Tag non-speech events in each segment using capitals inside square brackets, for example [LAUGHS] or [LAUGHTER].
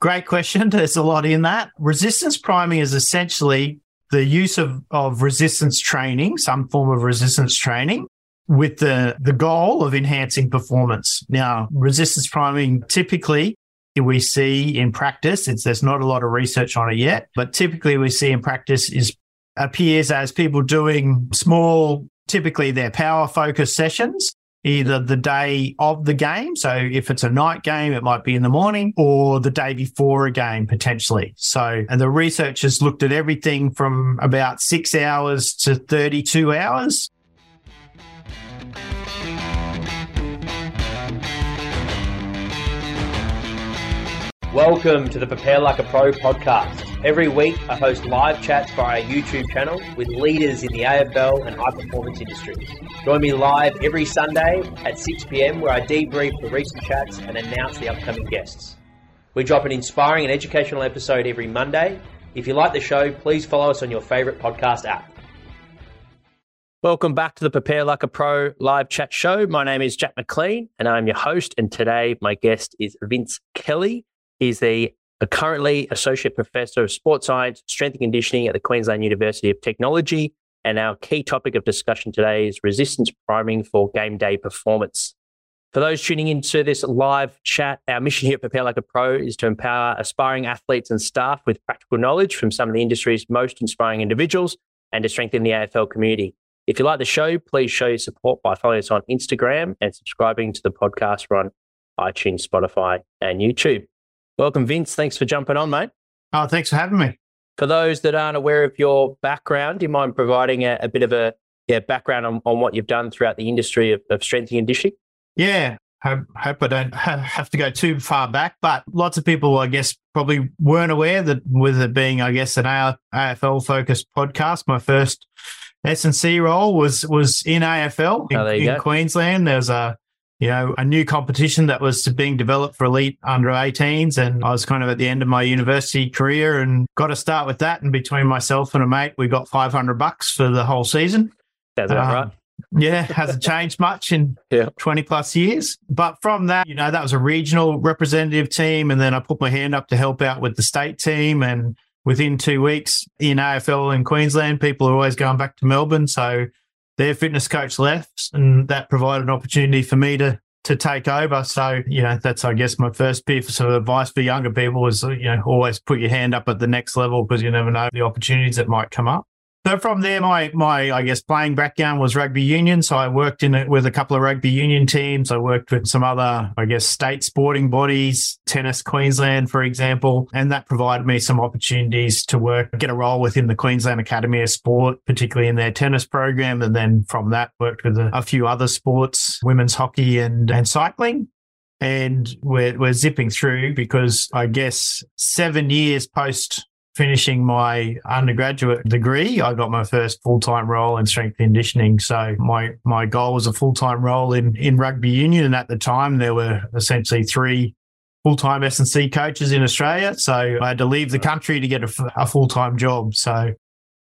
Great question. [LAUGHS] There's a lot in that. Resistance priming is essentially the use of, of resistance training, some form of resistance training with the, the goal of enhancing performance. Now, resistance priming typically we see in practice, it's, there's not a lot of research on it yet, but typically we see in practice is appears as people doing small, typically their power focused sessions either the day of the game. So if it's a night game, it might be in the morning or the day before a game potentially. So, and the researchers looked at everything from about six hours to 32 hours. Welcome to the Prepare Like a Pro podcast. Every week, I host live chats via our YouTube channel with leaders in the AFL and high performance industries. Join me live every Sunday at 6 pm, where I debrief the recent chats and announce the upcoming guests. We drop an inspiring and educational episode every Monday. If you like the show, please follow us on your favorite podcast app. Welcome back to the Prepare Like a Pro live chat show. My name is Jack McLean and I'm your host. And today, my guest is Vince Kelly. He's the currently Associate Professor of Sports Science, Strength and Conditioning at the Queensland University of Technology. And our key topic of discussion today is resistance priming for game day performance. For those tuning into this live chat, our mission here at Prepare Like a Pro is to empower aspiring athletes and staff with practical knowledge from some of the industry's most inspiring individuals and to strengthen the AFL community. If you like the show, please show your support by following us on Instagram and subscribing to the podcast. On iTunes, Spotify, and YouTube. Welcome, Vince. Thanks for jumping on, mate. Oh, thanks for having me. For those that aren't aware of your background, do you mind providing a, a bit of a yeah, background on, on what you've done throughout the industry of, of strength and conditioning? Yeah, hope, hope I don't have to go too far back, but lots of people, I guess, probably weren't aware that with it being, I guess, an AFL focused podcast, my first S&C role was was in AFL oh, in, oh, in Queensland. There's a you know, a new competition that was being developed for elite under 18s. And I was kind of at the end of my university career and got to start with that. And between myself and a mate, we got 500 bucks for the whole season. That's um, right. Yeah, hasn't [LAUGHS] changed much in yeah. 20 plus years. But from that, you know, that was a regional representative team. And then I put my hand up to help out with the state team. And within two weeks in AFL in Queensland, people are always going back to Melbourne. So their fitness coach left, and that provided an opportunity for me to to take over. So, you know, that's, I guess, my first piece of advice for younger people is, you know, always put your hand up at the next level because you never know the opportunities that might come up. So from there, my my I guess playing background was rugby union. So I worked in it with a couple of rugby union teams. I worked with some other I guess state sporting bodies, Tennis Queensland, for example, and that provided me some opportunities to work, get a role within the Queensland Academy of Sport, particularly in their tennis program, and then from that worked with a, a few other sports, women's hockey and and cycling and we're, we're zipping through because I guess seven years post finishing my undergraduate degree, I got my first full time role in strength conditioning. So my my goal was a full time role in in rugby union, and at the time there were essentially three full time S and C coaches in Australia. So I had to leave the country to get a, a full time job. So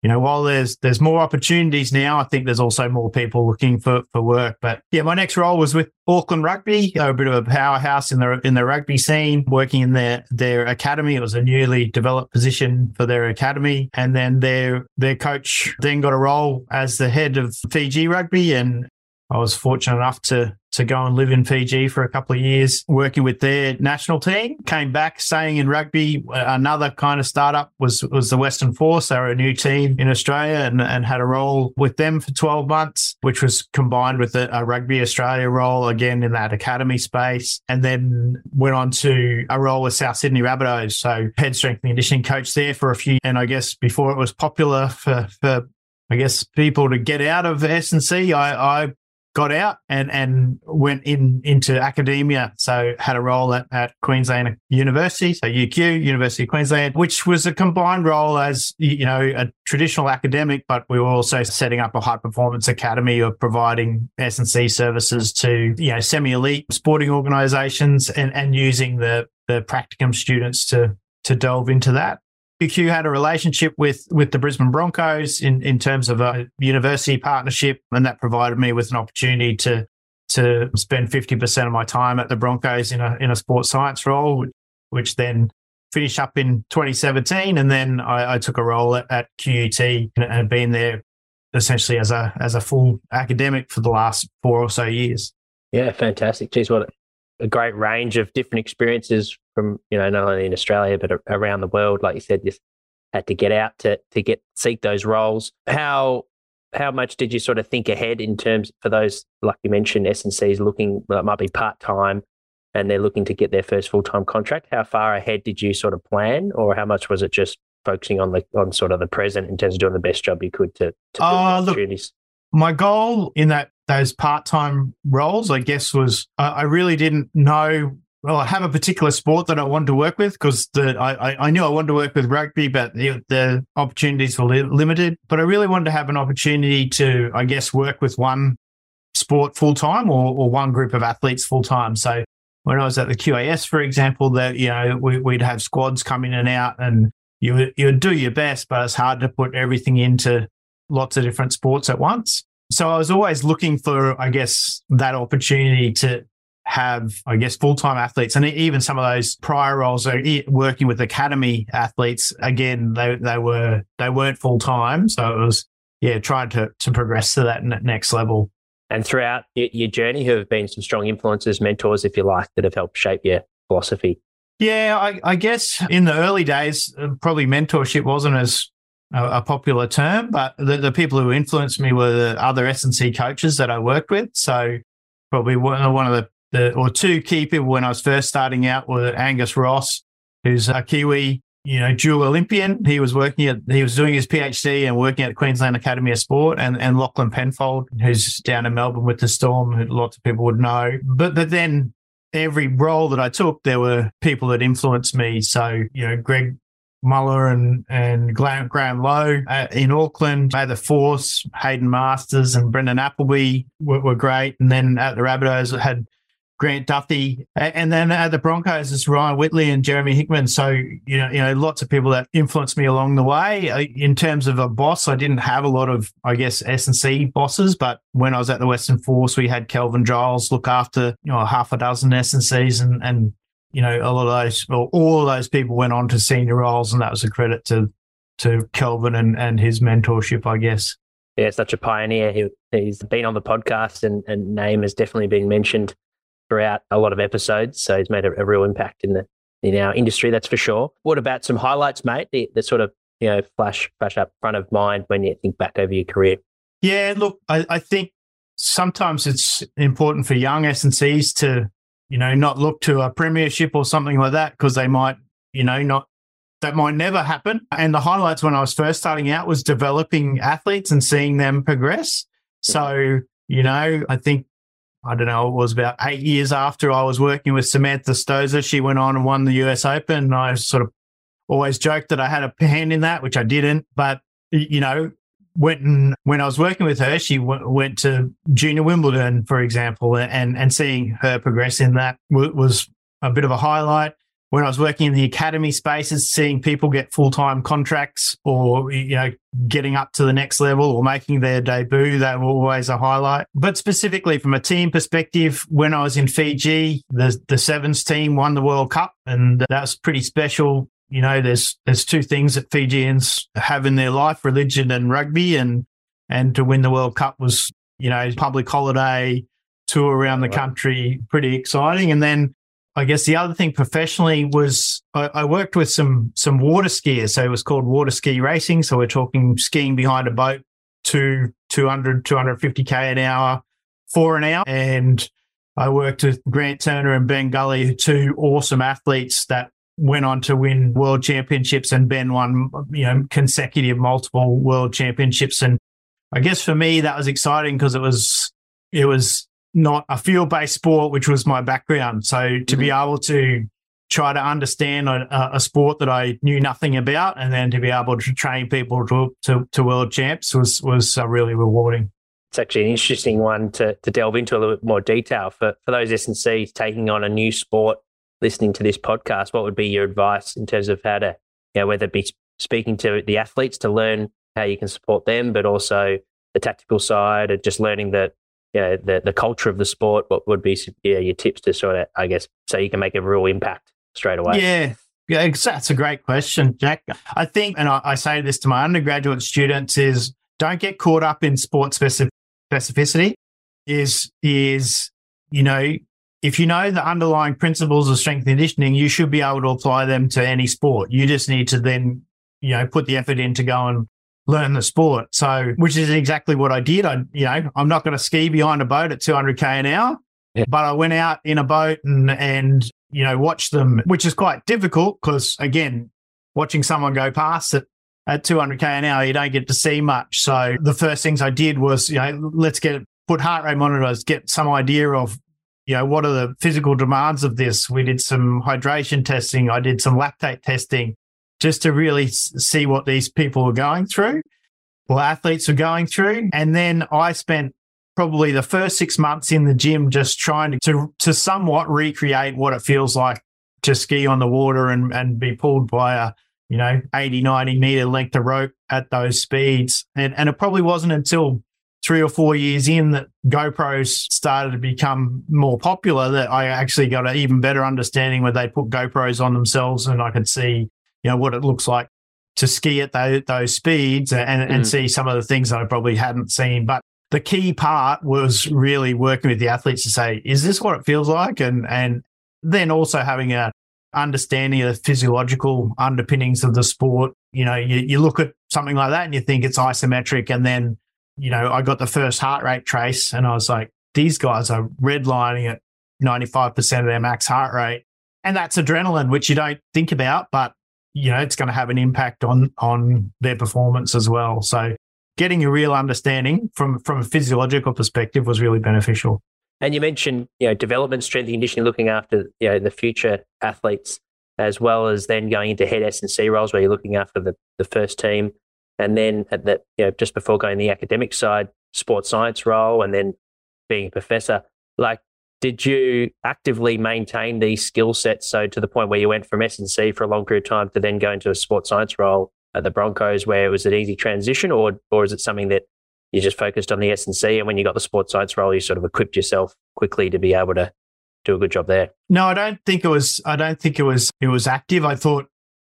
you know, while there's there's more opportunities now, I think there's also more people looking for, for work. But yeah, my next role was with Auckland Rugby. A bit of a powerhouse in the in the rugby scene, working in their their academy. It was a newly developed position for their academy, and then their their coach then got a role as the head of Fiji Rugby, and I was fortunate enough to to go and live in Fiji for a couple of years, working with their national team. Came back, staying in rugby. Uh, another kind of startup was was the Western Force. They were a new team in Australia, and, and had a role with them for twelve months, which was combined with a, a Rugby Australia role again in that academy space, and then went on to a role with South Sydney Rabbitohs. So head strength and conditioning coach there for a few. And I guess before it was popular for for I guess people to get out of S and I got out and, and went in into academia. So had a role at, at Queensland University, so UQ, University of Queensland, which was a combined role as, you know, a traditional academic, but we were also setting up a high performance academy of providing S&C services to, you know, semi-elite sporting organizations and, and using the, the practicum students to, to delve into that. UQ had a relationship with with the Brisbane Broncos in in terms of a university partnership, and that provided me with an opportunity to to spend fifty percent of my time at the Broncos in a in a sports science role, which then finished up in 2017, and then I, I took a role at, at QUT and, and been there essentially as a as a full academic for the last four or so years. Yeah, fantastic. Geez, what a great range of different experiences from you know not only in Australia but around the world. Like you said, you had to get out to to get seek those roles. How how much did you sort of think ahead in terms for those like you mentioned S and C's looking that might be part time and they're looking to get their first full time contract? How far ahead did you sort of plan, or how much was it just focusing on the on sort of the present in terms of doing the best job you could to, to uh, opportunities? My goal in that those part time roles, I guess, was uh, I really didn't know. Well, I have a particular sport that I wanted to work with because I, I knew I wanted to work with rugby, but the, the opportunities were li- limited. But I really wanted to have an opportunity to, I guess, work with one sport full time or, or one group of athletes full time. So when I was at the QAS, for example, that you know we, would have squads come in and out, and you you do your best, but it's hard to put everything into lots of different sports at once. So I was always looking for, I guess, that opportunity to have, I guess, full time athletes, and even some of those prior roles are working with academy athletes. Again, they they were they weren't full time, so it was yeah trying to to progress to that next level. And throughout your journey, who have been some strong influences, mentors, if you like, that have helped shape your philosophy? Yeah, I, I guess in the early days, uh, probably mentorship wasn't as a, a popular term, but the, the, people who influenced me were the other S&C coaches that I worked with. So probably one of the, the, or two key people when I was first starting out were Angus Ross, who's a Kiwi you know, dual Olympian. He was working at, he was doing his PhD and working at the Queensland Academy of Sport and, and Lachlan Penfold, who's down in Melbourne with the Storm, who lots of people would know. But, but then every role that I took, there were people that influenced me. So, you know, Greg Muller and, and Graham Lowe uh, in Auckland, May the Force, Hayden Masters and Brendan Appleby were, were great. And then at the Rabbitohs, I had Grant Duffy, and then at the Broncos it's Ryan Whitley and Jeremy Hickman. So you know, you know, lots of people that influenced me along the way. Uh, in terms of a boss, I didn't have a lot of, I guess, S and C bosses. But when I was at the Western Force, we had Kelvin Giles look after you know half a dozen S and Cs, and and you know a lot of those, well, all of those people went on to senior roles, and that was a credit to to Kelvin and and his mentorship, I guess. Yeah, such a pioneer. He, he's been on the podcast, and, and name has definitely been mentioned throughout a lot of episodes. So he's made a, a real impact in the in our industry, that's for sure. What about some highlights, mate? The, the sort of you know flash flash up front of mind when you think back over your career. Yeah, look, I, I think sometimes it's important for young S and Cs to you know not look to a premiership or something like that because they might you know not that might never happen. And the highlights when I was first starting out was developing athletes and seeing them progress. Mm-hmm. So, you know, I think I don't know, it was about eight years after I was working with Samantha Stosur. She went on and won the US Open. I sort of always joked that I had a hand in that, which I didn't. But, you know, when when I was working with her, she w- went to Junior Wimbledon, for example, and, and seeing her progress in that w- was a bit of a highlight when I was working in the academy spaces, seeing people get full time contracts or, you know, getting up to the next level or making their debut, that were always a highlight. But specifically from a team perspective, when I was in Fiji, the, the Sevens team won the World Cup and that was pretty special. You know, there's, there's two things that Fijians have in their life, religion and rugby. And, and to win the World Cup was, you know, public holiday, tour around the country, pretty exciting. And then I guess the other thing professionally was I, I, worked with some some water skiers. So it was called water ski racing. So we're talking skiing behind a boat to 200, 250k an hour for an hour. And I worked with Grant Turner and Ben Gully, two awesome athletes that went on to win world championships and Ben won, you know, consecutive multiple world championships. And I guess for me, that was exciting because it was, it was not a field based sport, which was my background. So to mm-hmm. be able to try to understand a, a, sport that I knew nothing about, and then to be able to train people to to, to world champs was was uh, really rewarding. It's actually an interesting one to to delve into a little bit more detail for for those S and Cs taking on a new sport. Listening to this podcast, what would be your advice in terms of how to, you know, whether it be speaking to the athletes to learn how you can support them, but also the tactical side and just learning that yeah, the, the culture of the sport, what would be yeah, your tips to sort of, I guess, so you can make a real impact straight away? Yeah. Yeah, that's a great question, Jack. I think, and I, I say this to my undergraduate students, is don't get caught up in sports specificity. Is is you know if you know the underlying principles of strength conditioning, you should be able to apply them to any sport. You just need to then you know put the effort in to go and learn the sport. So, which is exactly what I did. I, you know, I'm not going to ski behind a boat at 200k an hour, yeah. but I went out in a boat and and you know watched them, which is quite difficult because again, watching someone go past it at 200k an hour, you don't get to see much. So the first things I did was, you know, let's get put heart rate monitors, get some idea of you know, what are the physical demands of this? We did some hydration testing. I did some lactate testing just to really see what these people were going through, or athletes were going through. And then I spent probably the first six months in the gym just trying to, to, to somewhat recreate what it feels like to ski on the water and, and be pulled by a, you know, 80, 90 meter length of rope at those speeds. And, and it probably wasn't until three or four years in that GoPros started to become more popular that I actually got an even better understanding where they put GoPros on themselves and I could see you know, what it looks like to ski at those, those speeds and, mm. and see some of the things that I probably hadn't seen. But the key part was really working with the athletes to say, is this what it feels like? And, and then also having a understanding of the physiological underpinnings of the sport. You know, you, you look at something like that and you think it's isometric. And then, you know, I got the first heart rate trace and I was like, these guys are redlining at 95% of their max heart rate. And that's adrenaline, which you don't think about, but you know it's going to have an impact on on their performance as well. So getting a real understanding from from a physiological perspective was really beneficial. And you mentioned you know development, strength conditioning, looking after you know the future athletes, as well as then going into head S and C roles where you're looking after the the first team, and then at the you know just before going the academic side, sports science role, and then being a professor. Like did you actively maintain these skill sets so to the point where you went from S&C for a long period of time to then go into a sports science role at the Broncos where it was an easy transition or or is it something that you just focused on the S&C and when you got the sports science role you sort of equipped yourself quickly to be able to do a good job there? No, I don't think it was I don't think it was it was active. I thought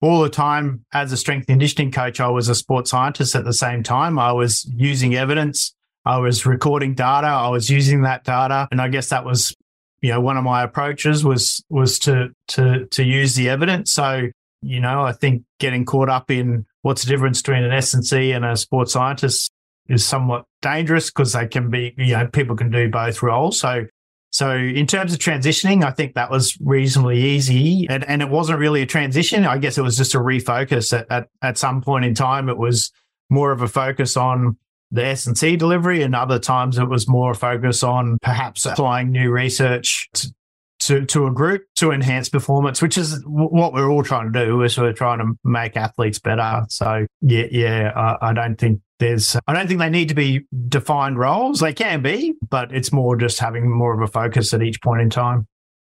all the time as a strength conditioning coach I was a sports scientist at the same time. I was using evidence I was recording data. I was using that data, and I guess that was, you know, one of my approaches was was to to to use the evidence. So, you know, I think getting caught up in what's the difference between an S&C and a sports scientist is somewhat dangerous because they can be, you know, people can do both roles. So, so in terms of transitioning, I think that was reasonably easy, and and it wasn't really a transition. I guess it was just a refocus. At at, at some point in time, it was more of a focus on the S&C delivery, and other times it was more a focus on perhaps applying new research to, to, to a group to enhance performance, which is what we're all trying to do. Is we're trying to make athletes better. So yeah, yeah, I, I don't think there's, I don't think they need to be defined roles. They can be, but it's more just having more of a focus at each point in time.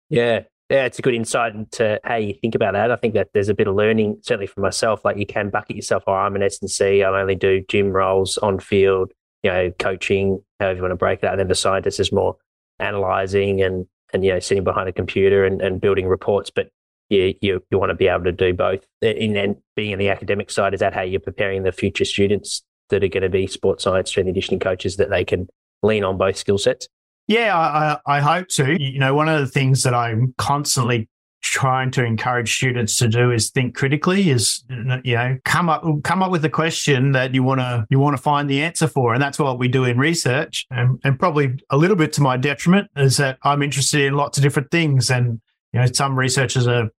Yeah, yeah, it's a good insight into how you think about that. I think that there's a bit of learning, certainly for myself. Like you can bucket yourself. Oh, I'm an S and C. I only do gym roles on field, you know, coaching, however you want to break it out. And then the scientist is more analyzing and and you know sitting behind a computer and, and building reports. But you, you you want to be able to do both. And then being in the academic side, is that how you're preparing the future students that are going to be sports science, strength and conditioning coaches that they can lean on both skill sets? Yeah, I, I hope to. You know, one of the things that I'm constantly trying to encourage students to do is think critically is you know come up come up with a question that you want to you want to find the answer for. And that's what we do in research. And, and probably a little bit to my detriment is that i'm interested in lots of different things. And you know some researchers are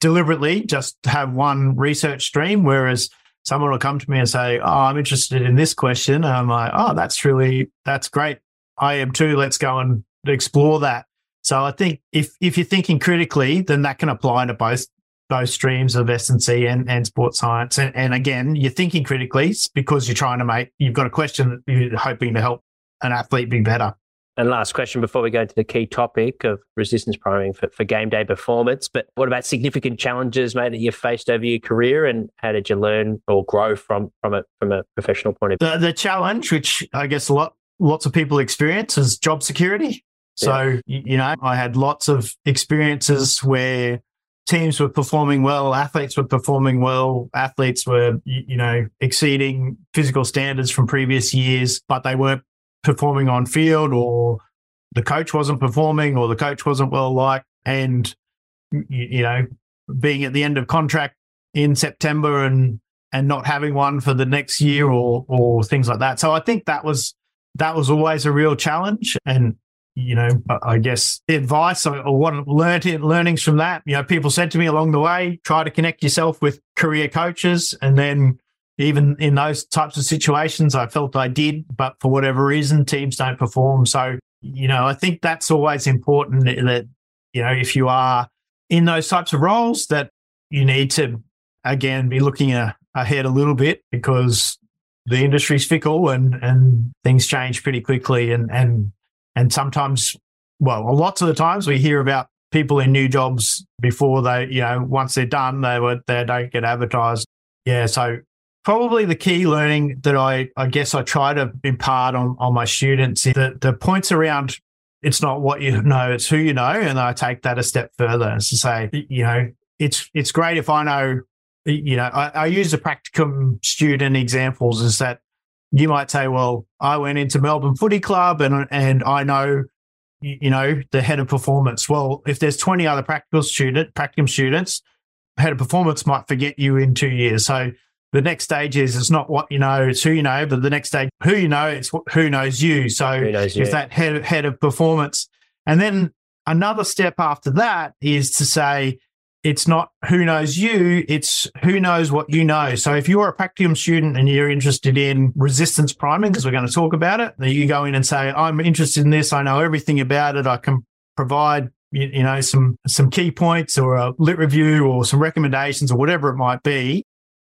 deliberately just have one research stream whereas someone will come to me and say oh i'm interested in this question. And i'm like oh that's really that's great I am too. Let's go and explore that. So I think if if you're thinking critically, then that can apply to both both streams of S&C and, and sports science. And, and again, you're thinking critically because you're trying to make, you've got a question that you're hoping to help an athlete be better. And last question before we go into the key topic of resistance priming for, for game day performance. But what about significant challenges, mate, that you've faced over your career and how did you learn or grow from from a from a professional point of view? The, the challenge, which I guess a lot lots of people experience is job security. So, yeah. you know, I had lots of experiences where teams were performing well, athletes were performing well, athletes were, you know, exceeding physical standards from previous years, but they weren't performing on field or the coach wasn't performing or the coach wasn't well liked. And, you know, being at the end of contract in September and, and not having one for the next year or, or things like that. So I think that was, that was always a real challenge. And you know, I guess the advice or what learned learnings from that, you know, people said to me along the way, try to connect yourself with career coaches. And then even in those types of situations, I felt I did, but for whatever reason, teams don't perform. So, you know, I think that's always important that, you know, if you are in those types of roles that you need to, again, be looking ahead a little bit because the industry's fickle and, and things change pretty quickly. And, and and sometimes, well, lots of the times we hear about people in new jobs before they, you know, once they're done, they were they don't get advertised. Yeah, so probably the key learning that I I guess I try to impart on on my students is the the points around it's not what you know, it's who you know, and I take that a step further to say, you know, it's it's great if I know, you know, I, I use the practicum student examples is that you might say, well, I went into Melbourne Footy Club and and I know, you know, the head of performance. Well, if there's 20 other practical student, practicum students, head of performance might forget you in two years. So the next stage is it's not what you know, it's who you know, but the next stage, who you know, it's who knows you. So knows you? if that head head of performance, and then another step after that is to say, it's not who knows you, it's who knows what you know. So if you're a practicum student and you're interested in resistance priming, because we're going to talk about it, then you go in and say, I'm interested in this. I know everything about it. I can provide you, know some some key points or a lit review or some recommendations or whatever it might be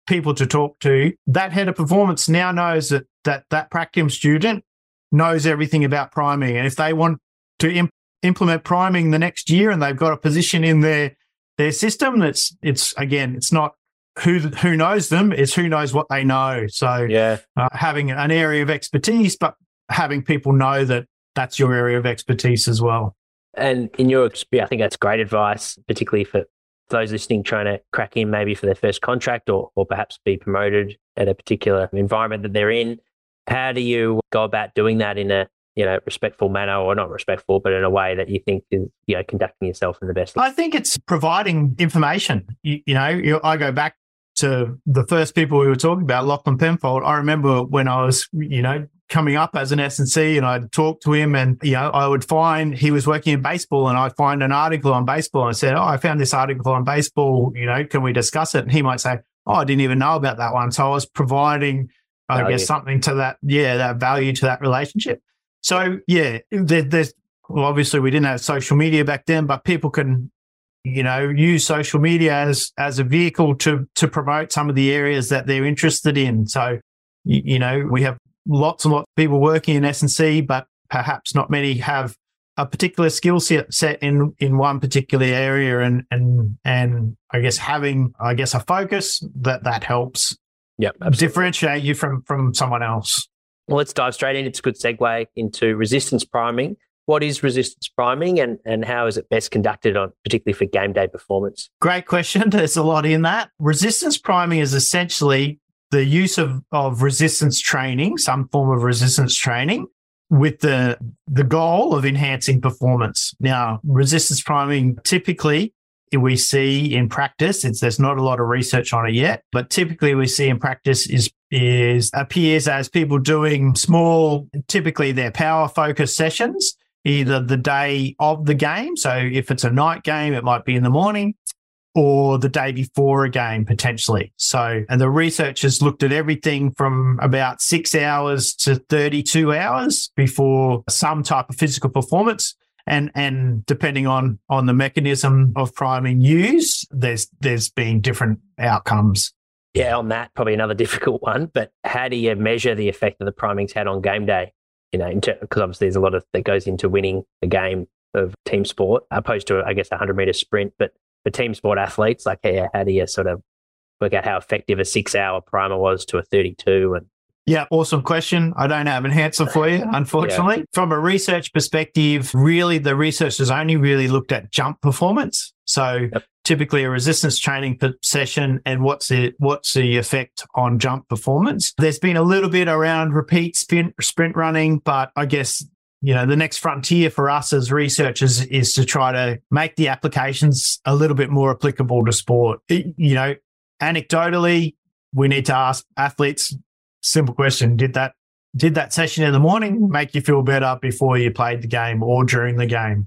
people to talk to that head of performance now knows that that that practicum student knows everything about priming and if they want to imp- implement priming the next year and they've got a position in their their system. It's it's again, it's not who who knows them, it's who knows what they know. So yeah, uh, having an area of expertise, but having people know that that's your area of expertise as well. And in your experience, I think that's great advice, particularly for those listening trying to crack in maybe for their first contract or, or perhaps be promoted at a particular environment that they're in. How do you go about doing that in a you know, respectful manner or not respectful, but in a way that you think is, you know, conducting yourself in the best. I think it's providing information. You, you know, you, I go back to the first people we were talking about, Lachlan Penfold. I remember when I was, you know, coming up as an S&C and I'd talk to him and, you know, I would find he was working in baseball and I'd find an article on baseball and I said, Oh, I found this article on baseball, you know, can we discuss it? And he might say, Oh, I didn't even know about that one. So I was providing, I value. guess, something to that, yeah, that value to that relationship. So yeah, there, there's well, obviously we didn't have social media back then, but people can, you know, use social media as as a vehicle to to promote some of the areas that they're interested in. So, you, you know, we have lots and lots of people working in S and C, but perhaps not many have a particular skill set set in in one particular area, and and and I guess having I guess a focus that that helps. Yep, differentiate you from from someone else. Well, let's dive straight in. It's a good segue into resistance priming. What is resistance priming and, and how is it best conducted on particularly for game day performance? Great question. [LAUGHS] There's a lot in that. Resistance priming is essentially the use of, of resistance training, some form of resistance training with the the goal of enhancing performance. Now, resistance priming typically we see in practice, it's, there's not a lot of research on it yet, but typically we see in practice is is appears as people doing small, typically their power focus sessions, either the day of the game. So if it's a night game, it might be in the morning or the day before a game potentially. So, and the researchers looked at everything from about six hours to 32 hours before some type of physical performance and and depending on on the mechanism of priming used, there's there's been different outcomes. Yeah, on that probably another [LAUGHS] difficult one. But how do you measure the effect that the priming's had on game day? You know, because obviously there's a lot of that goes into winning a game of team sport, opposed to I guess a hundred meter sprint. But for team sport athletes, like yeah, how do you sort of work out how effective a six hour primer was to a 32 and yeah, awesome question. I don't have an answer for you, [LAUGHS] unfortunately. Yeah. From a research perspective, really the research has only really looked at jump performance. So yep. typically a resistance training session and what's the what's the effect on jump performance? There's been a little bit around repeat sprint sprint running, but I guess you know the next frontier for us as researchers is to try to make the applications a little bit more applicable to sport. You know, anecdotally, we need to ask athletes simple question: Did that did that session in the morning make you feel better before you played the game or during the game?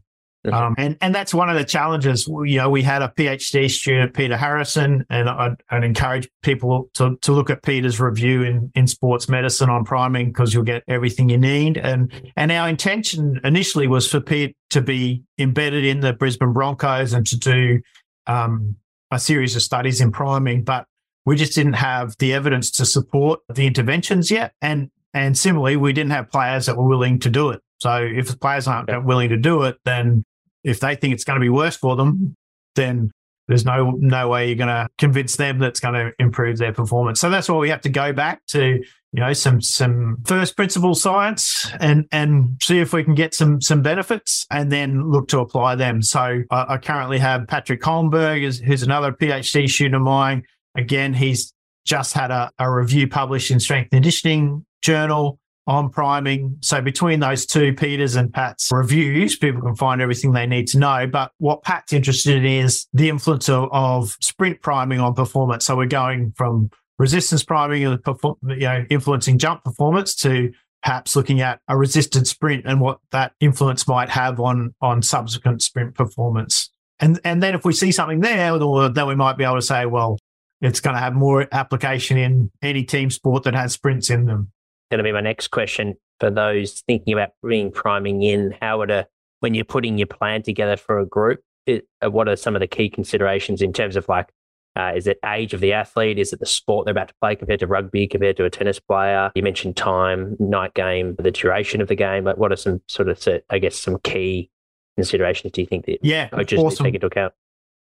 Um, and and that's one of the challenges. You know, we had a PhD student, Peter Harrison, and I'd, I'd encourage people to, to look at Peter's review in, in sports medicine on priming because you'll get everything you need. And and our intention initially was for Pete to be embedded in the Brisbane Broncos and to do um, a series of studies in priming, but we just didn't have the evidence to support the interventions yet. And and similarly, we didn't have players that were willing to do it. So if the players aren't willing to do it, then if they think it's going to be worse for them, then there's no no way you're going to convince them that's going to improve their performance. So that's why we have to go back to you know some some first principle science and and see if we can get some some benefits and then look to apply them. So I, I currently have Patrick Holmberg, who's another PhD student of mine. Again, he's just had a, a review published in Strength and Conditioning Journal on priming. So between those two, Peter's and Pat's reviews, people can find everything they need to know. But what Pat's interested in is the influence of, of sprint priming on performance. So we're going from resistance priming and you know, influencing jump performance to perhaps looking at a resisted sprint and what that influence might have on on subsequent sprint performance. And and then if we see something there, then we might be able to say, well, it's going to have more application in any team sport that has sprints in them going to be my next question for those thinking about bringing priming in. How would a when you're putting your plan together for a group, it, uh, what are some of the key considerations in terms of like uh, is it age of the athlete? Is it the sport they're about to play compared to rugby, compared to a tennis player? You mentioned time, night game, the duration of the game. But what are some sort of, I guess, some key considerations do you think that yeah, coaches awesome. take into account?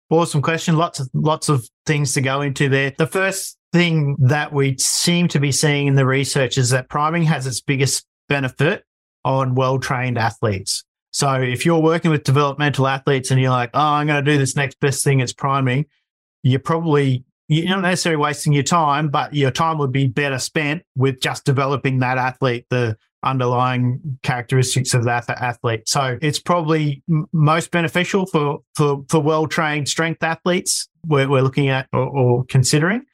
Awesome question. Lots of lots of things to go into there. The first thing that we seem to be seeing in the research is that priming has its biggest benefit on well trained athletes. So if you're working with developmental athletes and you're like, oh, I'm going to do this next best thing, it's priming, you're probably you're not necessarily wasting your time, but your time would be better spent with just developing that athlete, the underlying characteristics of that athlete. So it's probably most beneficial for for, for well trained strength athletes we're, we're looking at or, or considering.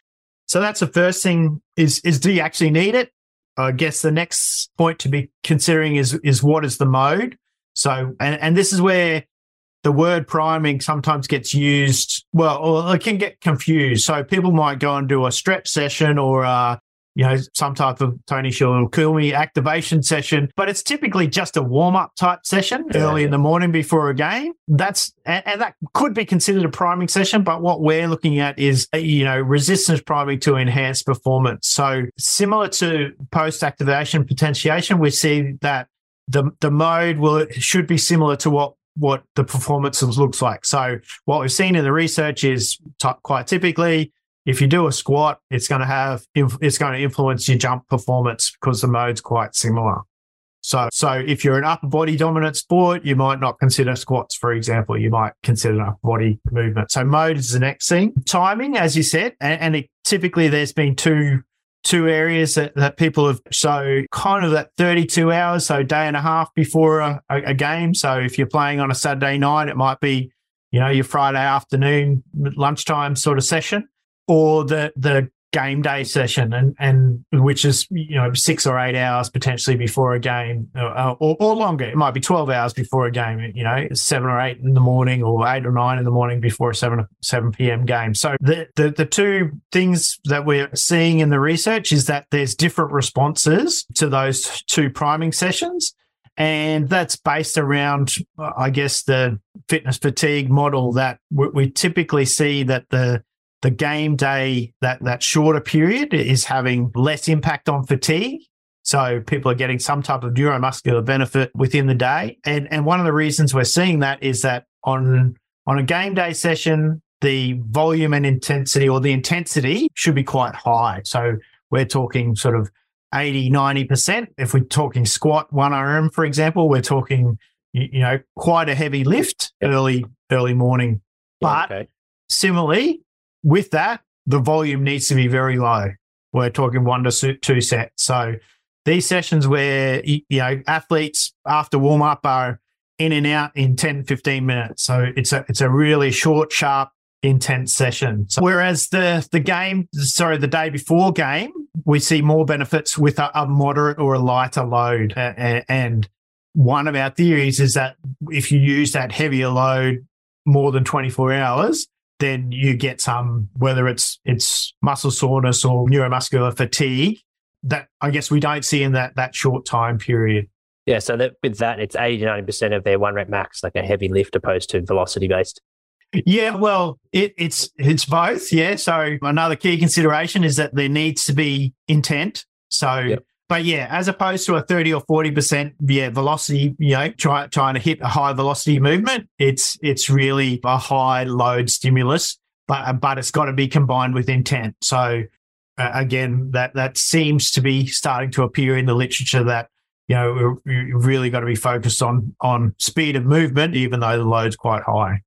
So that's the first thing is, is do you actually need it? I guess the next point to be considering is, is what is the mode? So, and, and this is where the word priming sometimes gets used, well, or it can get confused. So people might go and do a stretch session or a, you know, some type of Tony Shiller cool me activation session, but it's typically just a warm up type session yeah, early in the morning before a game. That's, and, and, that could be considered a priming session, but what we're looking at is, uh, you know, resistance priming to enhance performance. So similar to post activation potentiation, we see that the, the mode will, should be similar to what what the performance looks like. So what we've seen in the research is t- quite typically if you do a squat, it's going to have it's going to influence your jump performance because the mode's quite similar. So, so if you're an upper body dominant sport, you might not consider squats, for example. You might consider upper body movement. So, mode is the next thing. Timing, as you said, and, and it, typically there's been two two areas that, that people have so kind of that 32 hours, so day and a half before a, a, game. So, if you're playing on a Saturday night, it might be you know your Friday afternoon lunchtime sort of session or the the game day session and and which is you know six or eight hours potentially before a game uh, or, or longer. It might be 12 hours before a game you know seven or eight in the morning or eight or nine in the morning before a 7 7 p.m game. So the, the the two things that we're seeing in the research is that there's different responses to those two priming sessions. And that's based around, I guess, the fitness fatigue model that we typically see that the the game day, that, that shorter period is having less impact on fatigue. So people are getting some type of neuromuscular benefit within the day. And, and one of the reasons we're seeing that is that on, on a game day session, the volume and intensity or the intensity should be quite high. So we're talking sort of 80, 90%. If we're talking squat 1RM, for example, we're talking, you know, quite a heavy lift early, early morning But okay. similarly, with that, the volume needs to be very low. We're talking one to two sets. So these sessions where you know athletes after warm up are in and out in 10 15 minutes so it's a it's a really short sharp intense session so whereas the the game sorry the day before game we see more benefits with a, a moderate or a lighter load uh, and one of our theories is that if you use that heavier load more than 24 hours then you get some whether it's it's muscle soreness or neuromuscular fatigue that I guess we don't see in that that short time period. Yeah, so that with that, it's 80 to 90 percent of their one rep max, like a heavy lift, opposed to velocity based. Yeah, well, it, it's it's both. Yeah, so another key consideration is that there needs to be intent. So, yep. But yeah, as opposed to a 30 or 40 percent, yeah, velocity, you know, try, trying to hit a high velocity movement, it's it's really a high load stimulus, but but it's got to be combined with intent. So uh, again, that that seems to be starting to appear in the literature that you know we really got to be focused on on speed of movement, even though the load's quite high.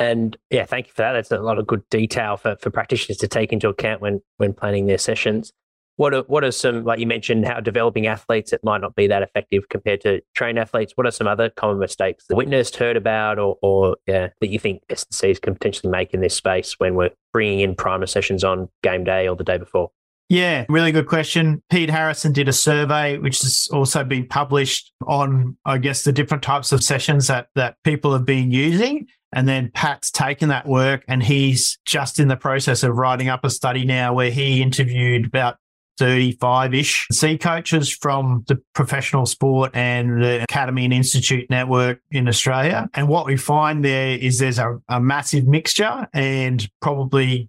And yeah, thank you for that. That's a lot of good detail for, for practitioners to take into account when when planning their sessions. What are what are some like you mentioned how developing athletes it might not be that effective compared to trained athletes? What are some other common mistakes that witnessed, heard about, or or yeah, that you think S&Cs can potentially make in this space when we're bringing in primer sessions on game day or the day before? Yeah, really good question. Pete Harrison did a survey, which has also been published on, I guess, the different types of sessions that that people have been using. And then Pat's taken that work and he's just in the process of writing up a study now where he interviewed about 35 ish C coaches from the professional sport and the Academy and Institute network in Australia. And what we find there is there's a, a massive mixture, and probably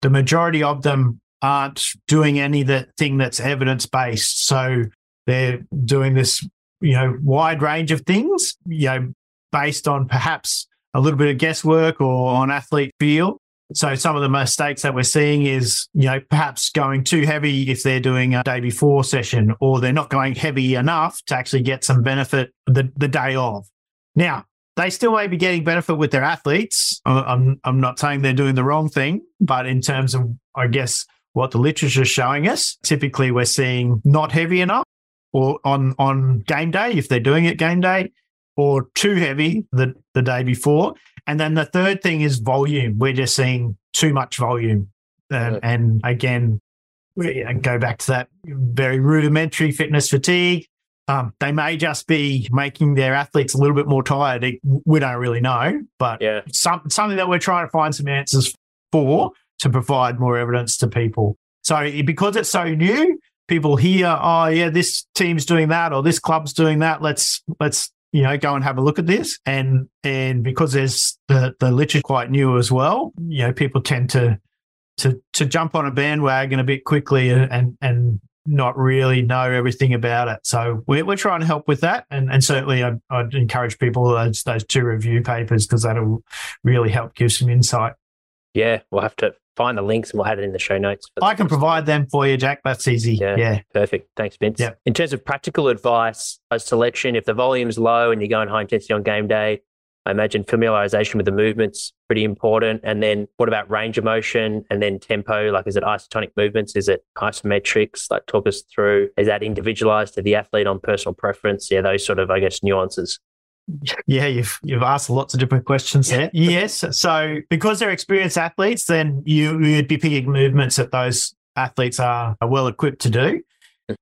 the majority of them aren't doing any that thing that's evidence based. So they're doing this, you know, wide range of things, you know, based on perhaps a little bit of guesswork or on athlete feel. So some of the mistakes that we're seeing is, you know, perhaps going too heavy if they're doing a day before session, or they're not going heavy enough to actually get some benefit the, the day of. Now, they still may be getting benefit with their athletes. I'm, I'm not saying they're doing the wrong thing, but in terms of, I guess, what the literature is showing us, typically we're seeing not heavy enough or on, on game day, if they're doing it game day, or too heavy the, the day before. And then the third thing is volume. We're just seeing too much volume. Um, and again, we go back to that very rudimentary fitness fatigue. Um, they may just be making their athletes a little bit more tired. We don't really know, but yeah. some, something that we're trying to find some answers for to provide more evidence to people. So because it's so new, people hear, oh yeah, this team's doing that or this club's doing that. Let's let's you know, go and have a look at this. And and because there's the the literature quite new as well, you know, people tend to to to jump on a bandwagon a bit quickly and and not really know everything about it. So we're, we're trying to help with that. And, and certainly I'd, I'd encourage people those, those two review papers because that'll really help give some insight. Yeah, we'll have to find the links and we'll have it in the show notes. I can provide them for you, Jack. That's easy. Yeah. yeah. Perfect. Thanks, Vince. Yeah. In terms of practical advice, a selection, if the volume's low and you're going high intensity on game day, I imagine familiarization with the movements pretty important. And then what about range of motion and then tempo? Like, is it isotonic movements? Is it isometrics? Like, talk us through. Is that individualized to the athlete on personal preference? Yeah, those sort of, I guess, nuances. Yeah, you've you've asked lots of different questions there. yes, so because they're experienced athletes, then you you'd be picking movements that those athletes are, are well equipped to do.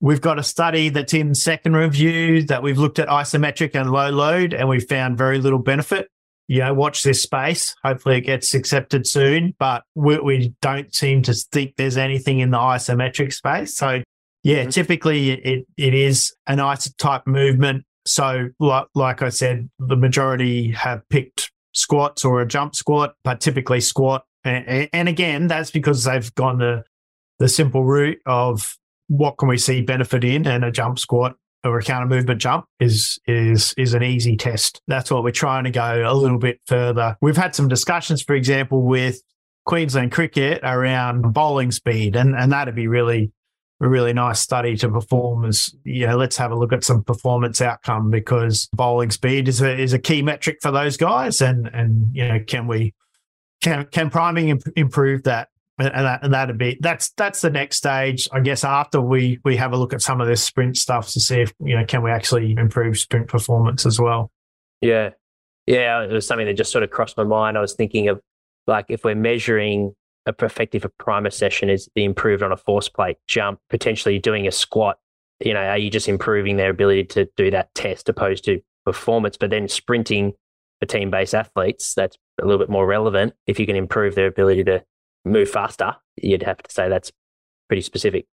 We've got a study that's in second review that we've looked at isometric and low load, and we found very little benefit. You know, watch this space. Hopefully, it gets accepted soon, but we, we don't seem to think there's anything in the isometric space. So, yeah, mm-hmm. typically it it is an isotype movement so, like, like I said, the majority have picked squats or a jump squat, but typically squat. And, and again, that's because they've gone the, the simple route of what can we see benefit in, and a jump squat or a counter movement jump is is is an easy test. That's what we're trying to go a little bit further. We've had some discussions, for example, with Queensland cricket around bowling speed, and and that'd be really a really nice study to perform is, you know, let's have a look at some performance outcome because bowling speed is a, is a key metric for those guys. And, and, you know, can we, can can priming imp- improve that? And that and that'd be that's that's the next stage, I guess. After we we have a look at some of this sprint stuff to see if you know can we actually improve sprint performance as well. Yeah, yeah, it was something that just sort of crossed my mind. I was thinking of like if we're measuring a effective primer session is the improved on a force plate jump, potentially doing a squat. You know, are you just improving their ability to do that test opposed to performance? But then sprinting for team based athletes, that's a little bit more relevant. If you can improve their ability to move faster, you'd have to say that's pretty specific.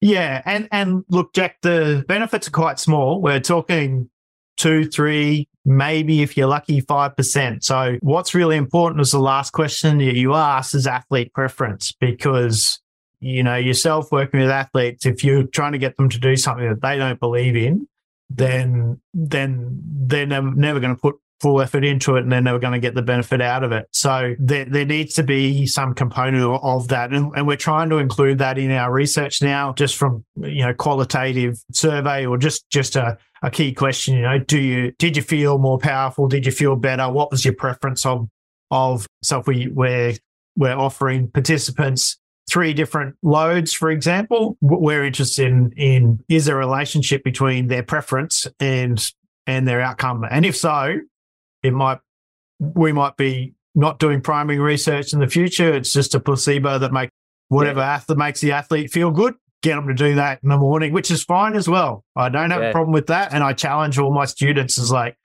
Yeah, and and look, Jack, the benefits are quite small. We're talking two, three, maybe if you're lucky, 5%. So what's really important is the last question that you ask is athlete preference because you know, yourself working with athletes, if you're trying to get them to do something that they don't believe in, then then they're never going to put full effort into it and then they're never going to get the benefit out of it. So there, there needs to be some component of that. And, and, we're trying to include that in our research now, just from, you know, qualitative survey or just, just a, a key question, you know, do you, did you feel more powerful? Did you feel better? What was your preference of, of, if we, we're, we're offering participants three different loads, for example, we're interested in, in is there a relationship between their preference and and their outcome? And if so, it might we might be not doing primary research in the future. It's just a placebo that make whatever yeah. athlete makes the athlete feel good. Get them to do that in the morning, which is fine as well. I don't have yeah. a problem with that, and I challenge all my students is like,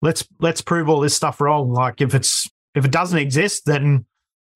let's let's prove all this stuff wrong. Like if it's if it doesn't exist, then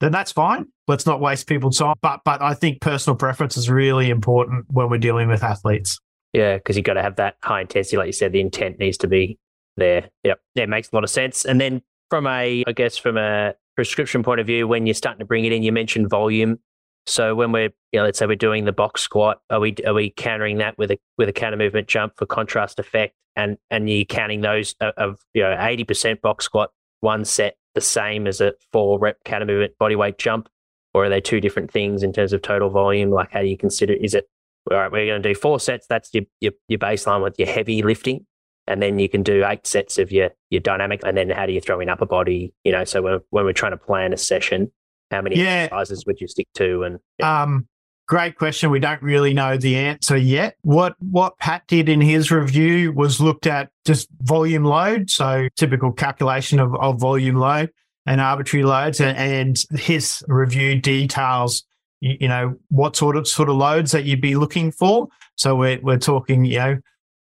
then that's fine. Let's not waste people's time. But but I think personal preference is really important when we're dealing with athletes. Yeah, because you've got to have that high intensity, like you said. The intent needs to be there. Yep. Yeah, it makes a lot of sense. And then from a, I guess, from a prescription point of view, when you're starting to bring it in, you mentioned volume. So when we're, you know, let's say we're doing the box squat, are we are we countering that with a with a counter movement jump for contrast effect, and and you're counting those uh, of you know eighty percent box squat one set the same as a four rep counter movement body weight jump, or are they two different things in terms of total volume? Like how do you consider? Is it all right? We're going to do four sets. That's your your, your baseline with your heavy lifting, and then you can do eight sets of your your dynamic and then how do you throw in upper body? You know so when, when we're trying to plan a session how many yeah. exercises would you stick to? And yeah. um great question. We don't really know the answer yet. What what pat did in his review was looked at just volume load so typical calculation of, of volume load and arbitrary loads and, and his review details you, you know what sort of sort of loads that you'd be looking for. So we're, we're talking you know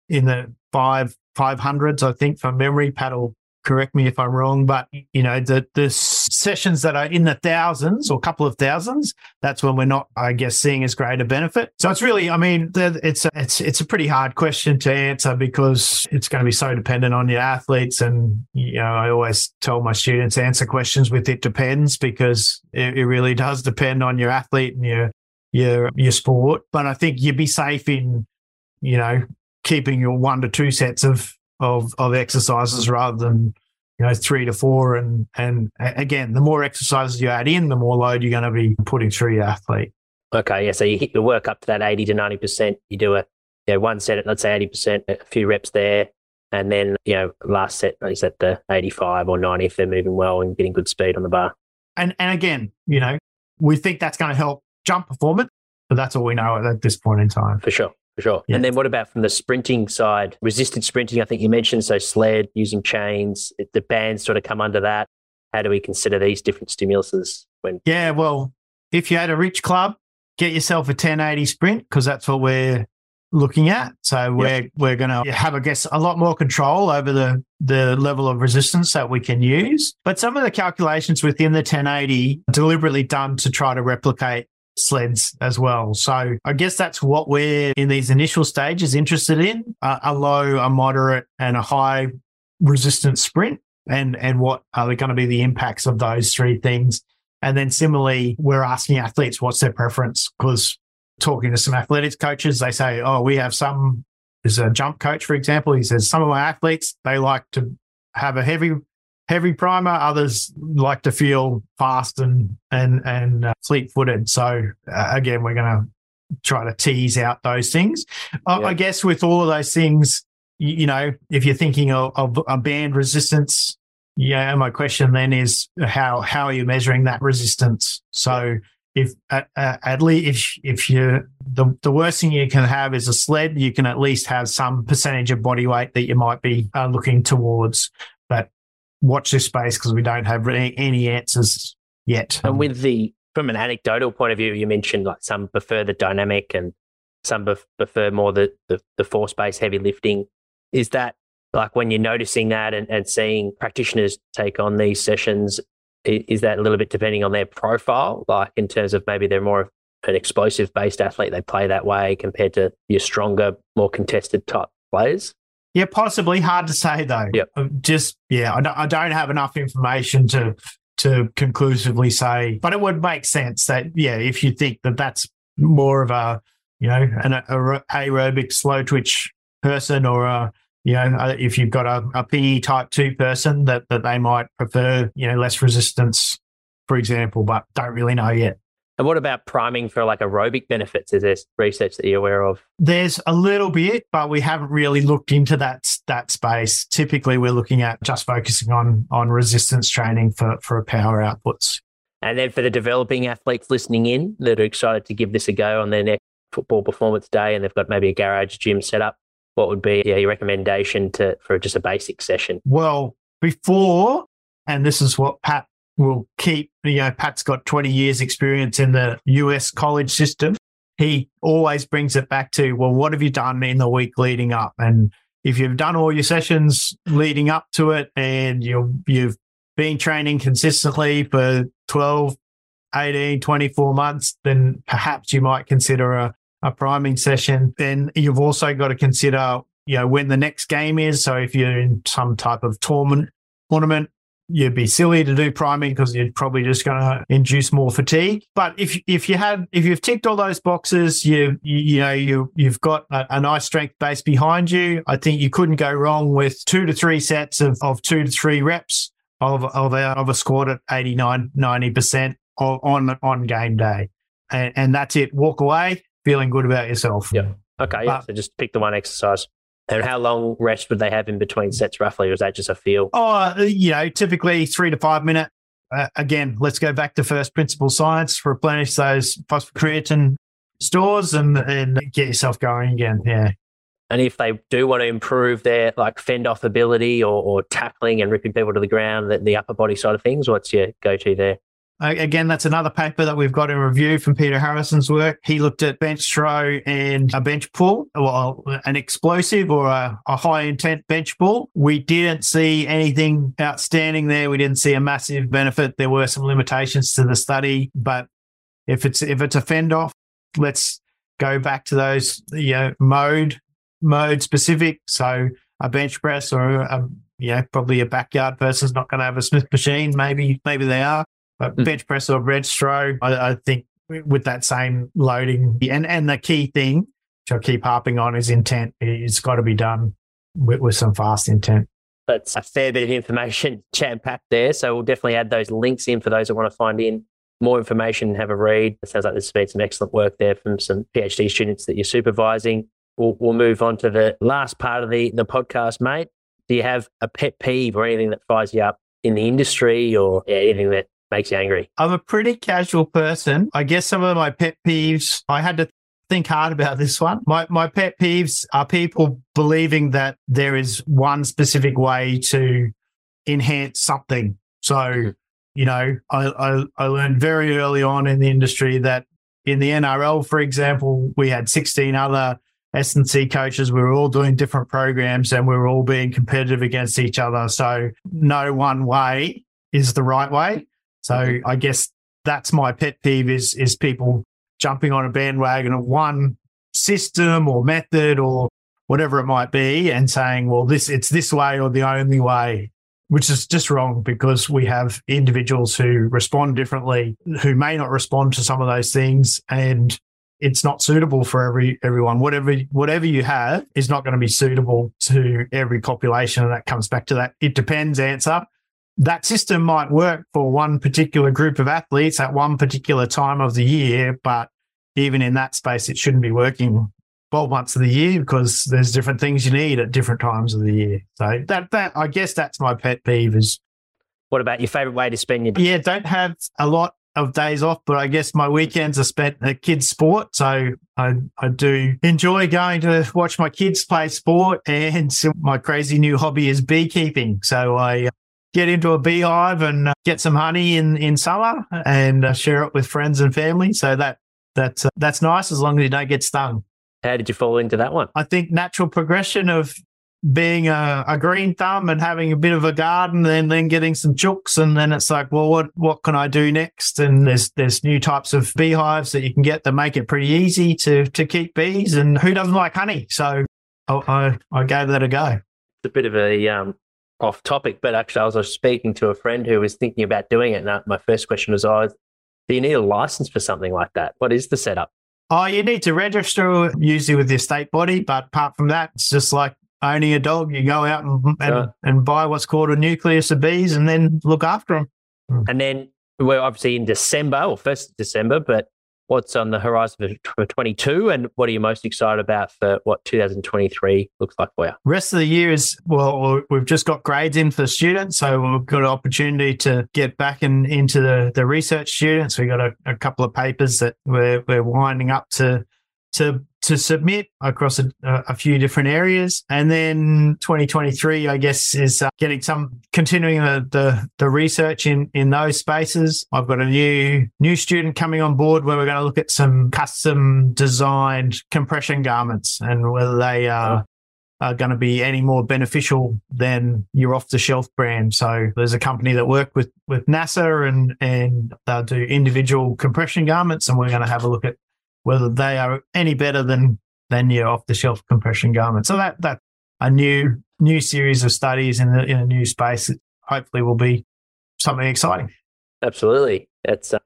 in the five 500s, I think, from memory. Paddle, correct me if I'm wrong, but you know the the sessions that are in the thousands or a couple of thousands, that's when we're not, I guess, seeing as great a benefit. So it's really, I mean, it's a, it's it's a pretty hard question to answer because it's going to be so dependent on your athletes, and you know, I always tell my students answer questions with it depends because it, it really does depend on your athlete and your your your sport. But I think you'd be safe in you know keeping your one to two sets of of of exercises rather than you know three to four. And and again the more exercises you add in the more load you're going to be putting through your athlete. Okay yeah so you hit your work up to that 80 to 90 percent. You do a you know, one set at let's say 80 percent a few reps there and then you know last set is at the 85 or 90 if they're moving well and getting good speed on the bar. And and again you know we think that's going to help jump performance but that's all we know at this point in time. For sure for sure. Yeah. And then what about from the sprinting side? Resisted sprinting, I think you mentioned. So sled using chains, the bands sort of come under that. How do we consider these different stimuluses when? Yeah, well, if you had a rich club, get yourself a 1080 sprint because that's what we're looking at. So we're yep. we're going to have, I guess, a lot more control over the the level of resistance that we can use. But some of the calculations within the 1080 deliberately done to try to replicate sleds as well. So I guess that's what we're in these initial stages interested in uh, a low, a moderate, and a high resistance sprint. And, and what are they going to be the impacts of those three things? And then similarly, we're asking athletes what's their preference because talking to some athletics coaches, they say, oh, we have some, there's a jump coach, for example. He says some of my athletes, they like to have a heavy heavy primer. Others like to feel fast and and and uh, fleet footed. So uh, again, we're going to try to tease out those things. Yeah. I guess with all of those things, you, you know, if you're thinking of, of, a band resistance yeah, my question then is how how are you measuring that resistance? So if at, at least if if you the the worst thing you can have is a sled, you can at least have some percentage of body weight that you might be uh, looking towards. But watch this space because we don't have any, answers yet. And with the from an anecdotal point of view, you mentioned like some prefer the dynamic and some prefer more the, the, the force based heavy lifting. Is that like when you're noticing that and, and seeing practitioners take on these sessions, is that a little bit depending on their profile? Like in terms of maybe they're more an explosive based athlete, they play that way compared to your stronger, more contested type players? Yeah, possibly. Hard to say though. Yeah. Um, just yeah, I don't, I don't have enough information to to conclusively say, but it would make sense that yeah, if you think that that's more of a you know an a, aerobic slow twitch person or a you know uh, if you've got a, a PE type two person that that they might prefer you know less resistance, for example, but don't really know yet. And what about priming for like aerobic benefits? Is there research that you're aware of? There's a little bit, but we haven't really looked into that that space. Typically, we're looking at just focusing on on resistance training for for power outputs. And then for the developing athletes listening in that are excited to give this a go on their next football performance day, and they've got maybe a garage gym set up, what would be yeah, your recommendation to for just a basic session? Well, before, and this is what Pat will keep, you know, Pat's got 20 years experience in the US college system. He always brings it back to, well, what have you done in the week leading up? And if you've done all your sessions leading up to it and you you've been training consistently for 12, 18, 24 months, then perhaps you might consider a, a priming session. Then you've also got to consider, you know, when the next game is. So if you're in some type of tournament, tournament, you'd be silly to do priming because you're probably just going to induce more fatigue. But if if you had if you've ticked all those boxes, you you, you know you you've got a, a, nice strength base behind you. I think you couldn't go wrong with two to three sets of, of two to three reps of of a, of a squat at 89 90 percent on on game day, and, and that's it. Walk away feeling good about yourself. Yeah. Okay. Yeah. But, so just pick the one exercise. And how long rest would they have in between sets roughly, or is that just a feel? Oh, uh, you know, typically three to five minute. Uh, again, let's go back to first principle science. Replenish those phosphocreatine stores and and get yourself going again. Yeah. And if they do want to improve their like fend off ability or, or tackling and ripping people to the ground, the, the upper body side of things, what's your go to there? Uh, again, that's another paper that we've got in review from Peter Harrison's work. He looked at bench throw and a bench pull, well, an explosive or a, a, high intent bench pull. We didn't see anything outstanding there. We didn't see a massive benefit. There were some limitations to the study, but if it's if it's a fend off, let's go back to those you know mode mode specific. So a bench press or a you know probably a backyard person's not going to have a Smith machine. Maybe maybe they are. But mm. bench press or red throw, I, I, think with that same loading and and the key thing, which I keep harping on, is intent. It's got to be done with, with some fast intent. That's a fair bit of information [LAUGHS] jam packed there. So we'll definitely add those links in for those that want to find in more information, and have a read. It sounds like there's been some excellent work there from some PhD students that you're supervising. We'll, we'll move on to the last part of the, the podcast, mate. Do you have a pet peeve or anything that fires you up in the industry or anything that makes you angry? I'm a pretty casual person. I guess some of my pet peeves, I had to think hard about this one. My my pet peeves are people believing that there is one specific way to enhance something. So, mm-hmm. you know, I, I, I learned very early on in the industry that in the NRL, for example, we had 16 other S&C coaches. We were all doing different programs and we were all being competitive against each other. So no one way is the right way. So I guess that's my pet peeve is is people jumping on a bandwagon of one system or method or whatever it might be and saying, well, this it's this way or the only way, which is just wrong because we have individuals who respond differently, who may not respond to some of those things. And it's not suitable for every everyone. Whatever whatever you have is not going to be suitable to every population. And that comes back to that it depends answer that system might work for one particular group of athletes at one particular time of the year, but even in that space, it shouldn't be working 12 months of the year because there's different things you need at different times of the year. So that, that, I guess that's my pet peeve is What about your favorite way to spend your Yeah, don't have a lot of days off, but I guess my weekends are spent at kids' sport. So I, I do enjoy going to watch my kids play sport. And [LAUGHS] my crazy new hobby is beekeeping. So I get into a beehive and uh, get some honey in, in summer and uh, share it with friends and family. So that, that uh, that's nice as long as you don't get stung. How did you fall into that one? I think natural progression of being a, a, green thumb and having a bit of a garden and then getting some chooks and then it's like well what what can I do next and there's there's new types of beehives that you can get that make it pretty easy to to keep bees and who doesn't like honey so I I, I gave that a go it's a bit of a um off topic but actually I was speaking to a friend who was thinking about doing it and my first question was oh do you need a license for something like that what is the setup Oh, you need to register usually with your state body, but apart from that, it's just like owning a dog. You go out and and, and buy what's called a nucleus of bees, and then look after them. And then we're obviously in December or first December, but what's on the horizon for 22 and what are you most excited about for what 2023 looks like for you? Rest of the year is well we've just got grades in for students so we've got an opportunity to get back in, into the, the research students. We've got a, a couple of papers that we're, we're winding up to to to submit across a, a, few different areas. And then 2023, I guess, is uh, getting some continuing the, the, the research in in those spaces. I've got a new new student coming on board where we're going to look at some custom designed compression garments and whether they are. Are going to be any more beneficial than your off the shelf brand. So there's a company that work with with NASA and and they'll do individual compression garments, and we're going to have a look at whether they are any better than than your off the shelf compression garment. So that that a new new series of studies in, the, in a new space hopefully will be something exciting. Absolutely, it's uh,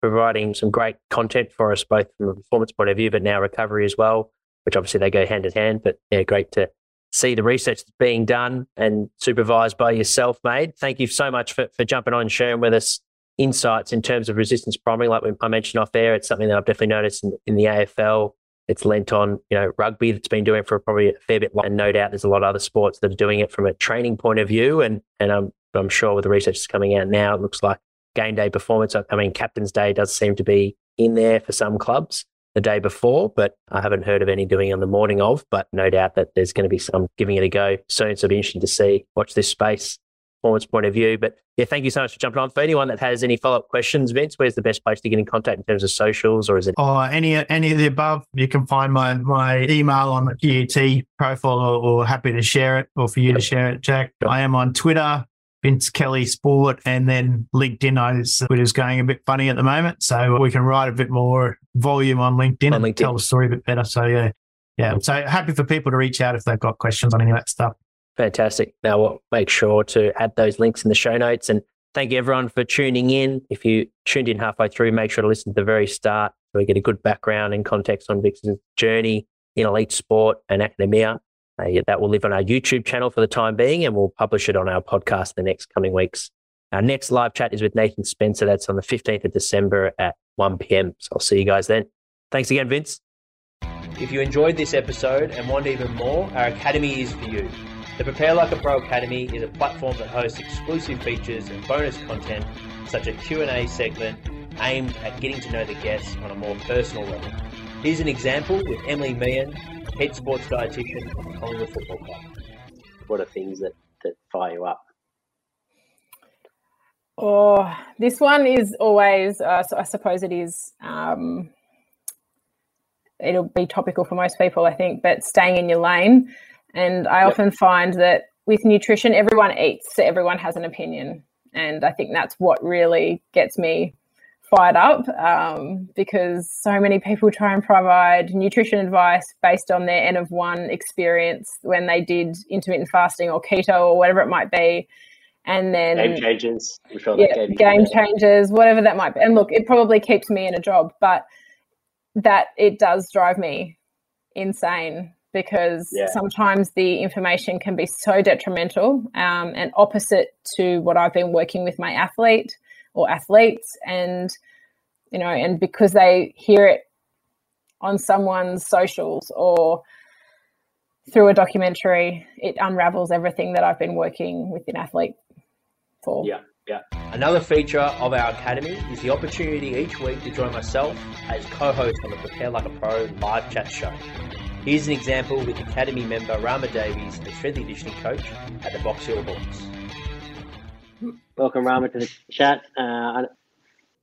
providing some great content for us both from a performance point of view, but now recovery as well, which obviously they go hand in hand. But yeah, great to see the research that's being done and supervised by yourself, mate. Thank you so much for, for jumping on and sharing with us insights in terms of resistance priming, like I mentioned off air. It's something that I've definitely noticed in, in the AFL. It's lent on, you know, rugby that's been doing for probably a fair bit. And no doubt there's a lot of other sports that are doing it from a training point of view. And and I'm I'm sure with the research that's coming out now, it looks like game day performance. I mean, captain's day does seem to be in there for some clubs the day before, but I haven't heard of any doing on the morning of. But no doubt that there's going to be some giving it a go soon. So it'll be interesting to see. Watch this space performance point of view. But yeah, thank you so much for jumping on. For anyone that has any follow up questions, Vince, where's the best place to get in contact in terms of socials, or is it? Oh, any any of the above. You can find my my email on the QUT profile, or, or happy to share it, or for you yep. to share it, Jack. Sure. I am on Twitter. Vince Kelly Sport, and then LinkedIn. I Twitter's going a bit funny at the moment, so we can write a bit more volume on LinkedIn on and LinkedIn. tell the story a bit better. So yeah, yeah. So happy for people to reach out if they've got questions on any of that stuff. Fantastic. Now we'll make sure to add those links in the show notes. And thank you everyone for tuning in. If you tuned in halfway through, make sure to listen to the very start so we get a good background and context on Vince's journey in elite sport and academia. Uh, that will live on our YouTube channel for the time being, and we'll publish it on our podcast in the next coming weeks. Our next live chat is with Nathan Spencer. That's on the 15th of December at 1 p.m. So I'll see you guys then. Thanks again, Vince. If you enjoyed this episode and want even more, our academy is for you. The Prepare Like a Pro Academy is a platform that hosts exclusive features and bonus content such as Q&A segment aimed at getting to know the guests on a more personal level. Here's an example with Emily Meehan, head sports dietitian of the Collingwood Football Club. What are things that, that fire you up? Oh, this one is always, uh, so I suppose it is, um, it'll be topical for most people, I think, but staying in your lane. And I yep. often find that with nutrition, everyone eats, so everyone has an opinion. And I think that's what really gets me fired up um, because so many people try and provide nutrition advice based on their N of one experience when they did intermittent fasting or keto or whatever it might be. And then Game Changers, yeah, Game Changers, whatever that might be. And look, it probably keeps me in a job, but that it does drive me insane because yeah. sometimes the information can be so detrimental um, and opposite to what I've been working with my athlete or athletes. And, you know, and because they hear it on someone's socials or through a documentary, it unravels everything that I've been working with an athlete for. Yeah. Yeah. Another feature of our academy is the opportunity each week to join myself as co-host on the Prepare Like a Pro live chat show. Here's an example with Academy member Rama Davies, the strength and conditioning coach at the Box Hill Hawks. Welcome, Rama, to the chat. Uh,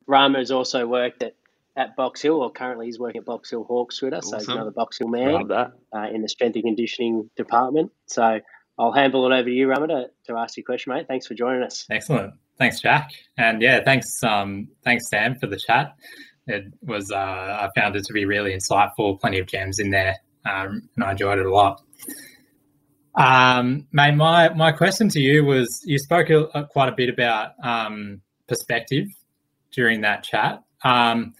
Rama has also worked at, at Box Hill, or currently he's working at Box Hill Hawks with us, awesome. so he's another Box Hill man uh, in the strength and conditioning department. So I'll handle it over to you, Rama, to, to ask your question, mate. Thanks for joining us. Excellent. Thanks, Jack. And yeah, thanks, um, thanks, Sam, for the chat. It was, uh, I found it to be really insightful, plenty of gems in there, um, and I enjoyed it a lot. Um, mate, my, my question to you was you spoke a, quite a bit about um, perspective during that chat. Um,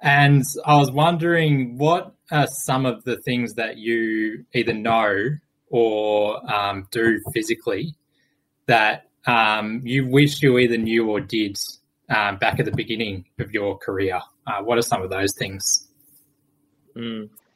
and I was wondering what are some of the things that you either know or um, do physically that um, you wish you either knew or did um, back at the beginning of your career? Uh, what are some of those things? Mm,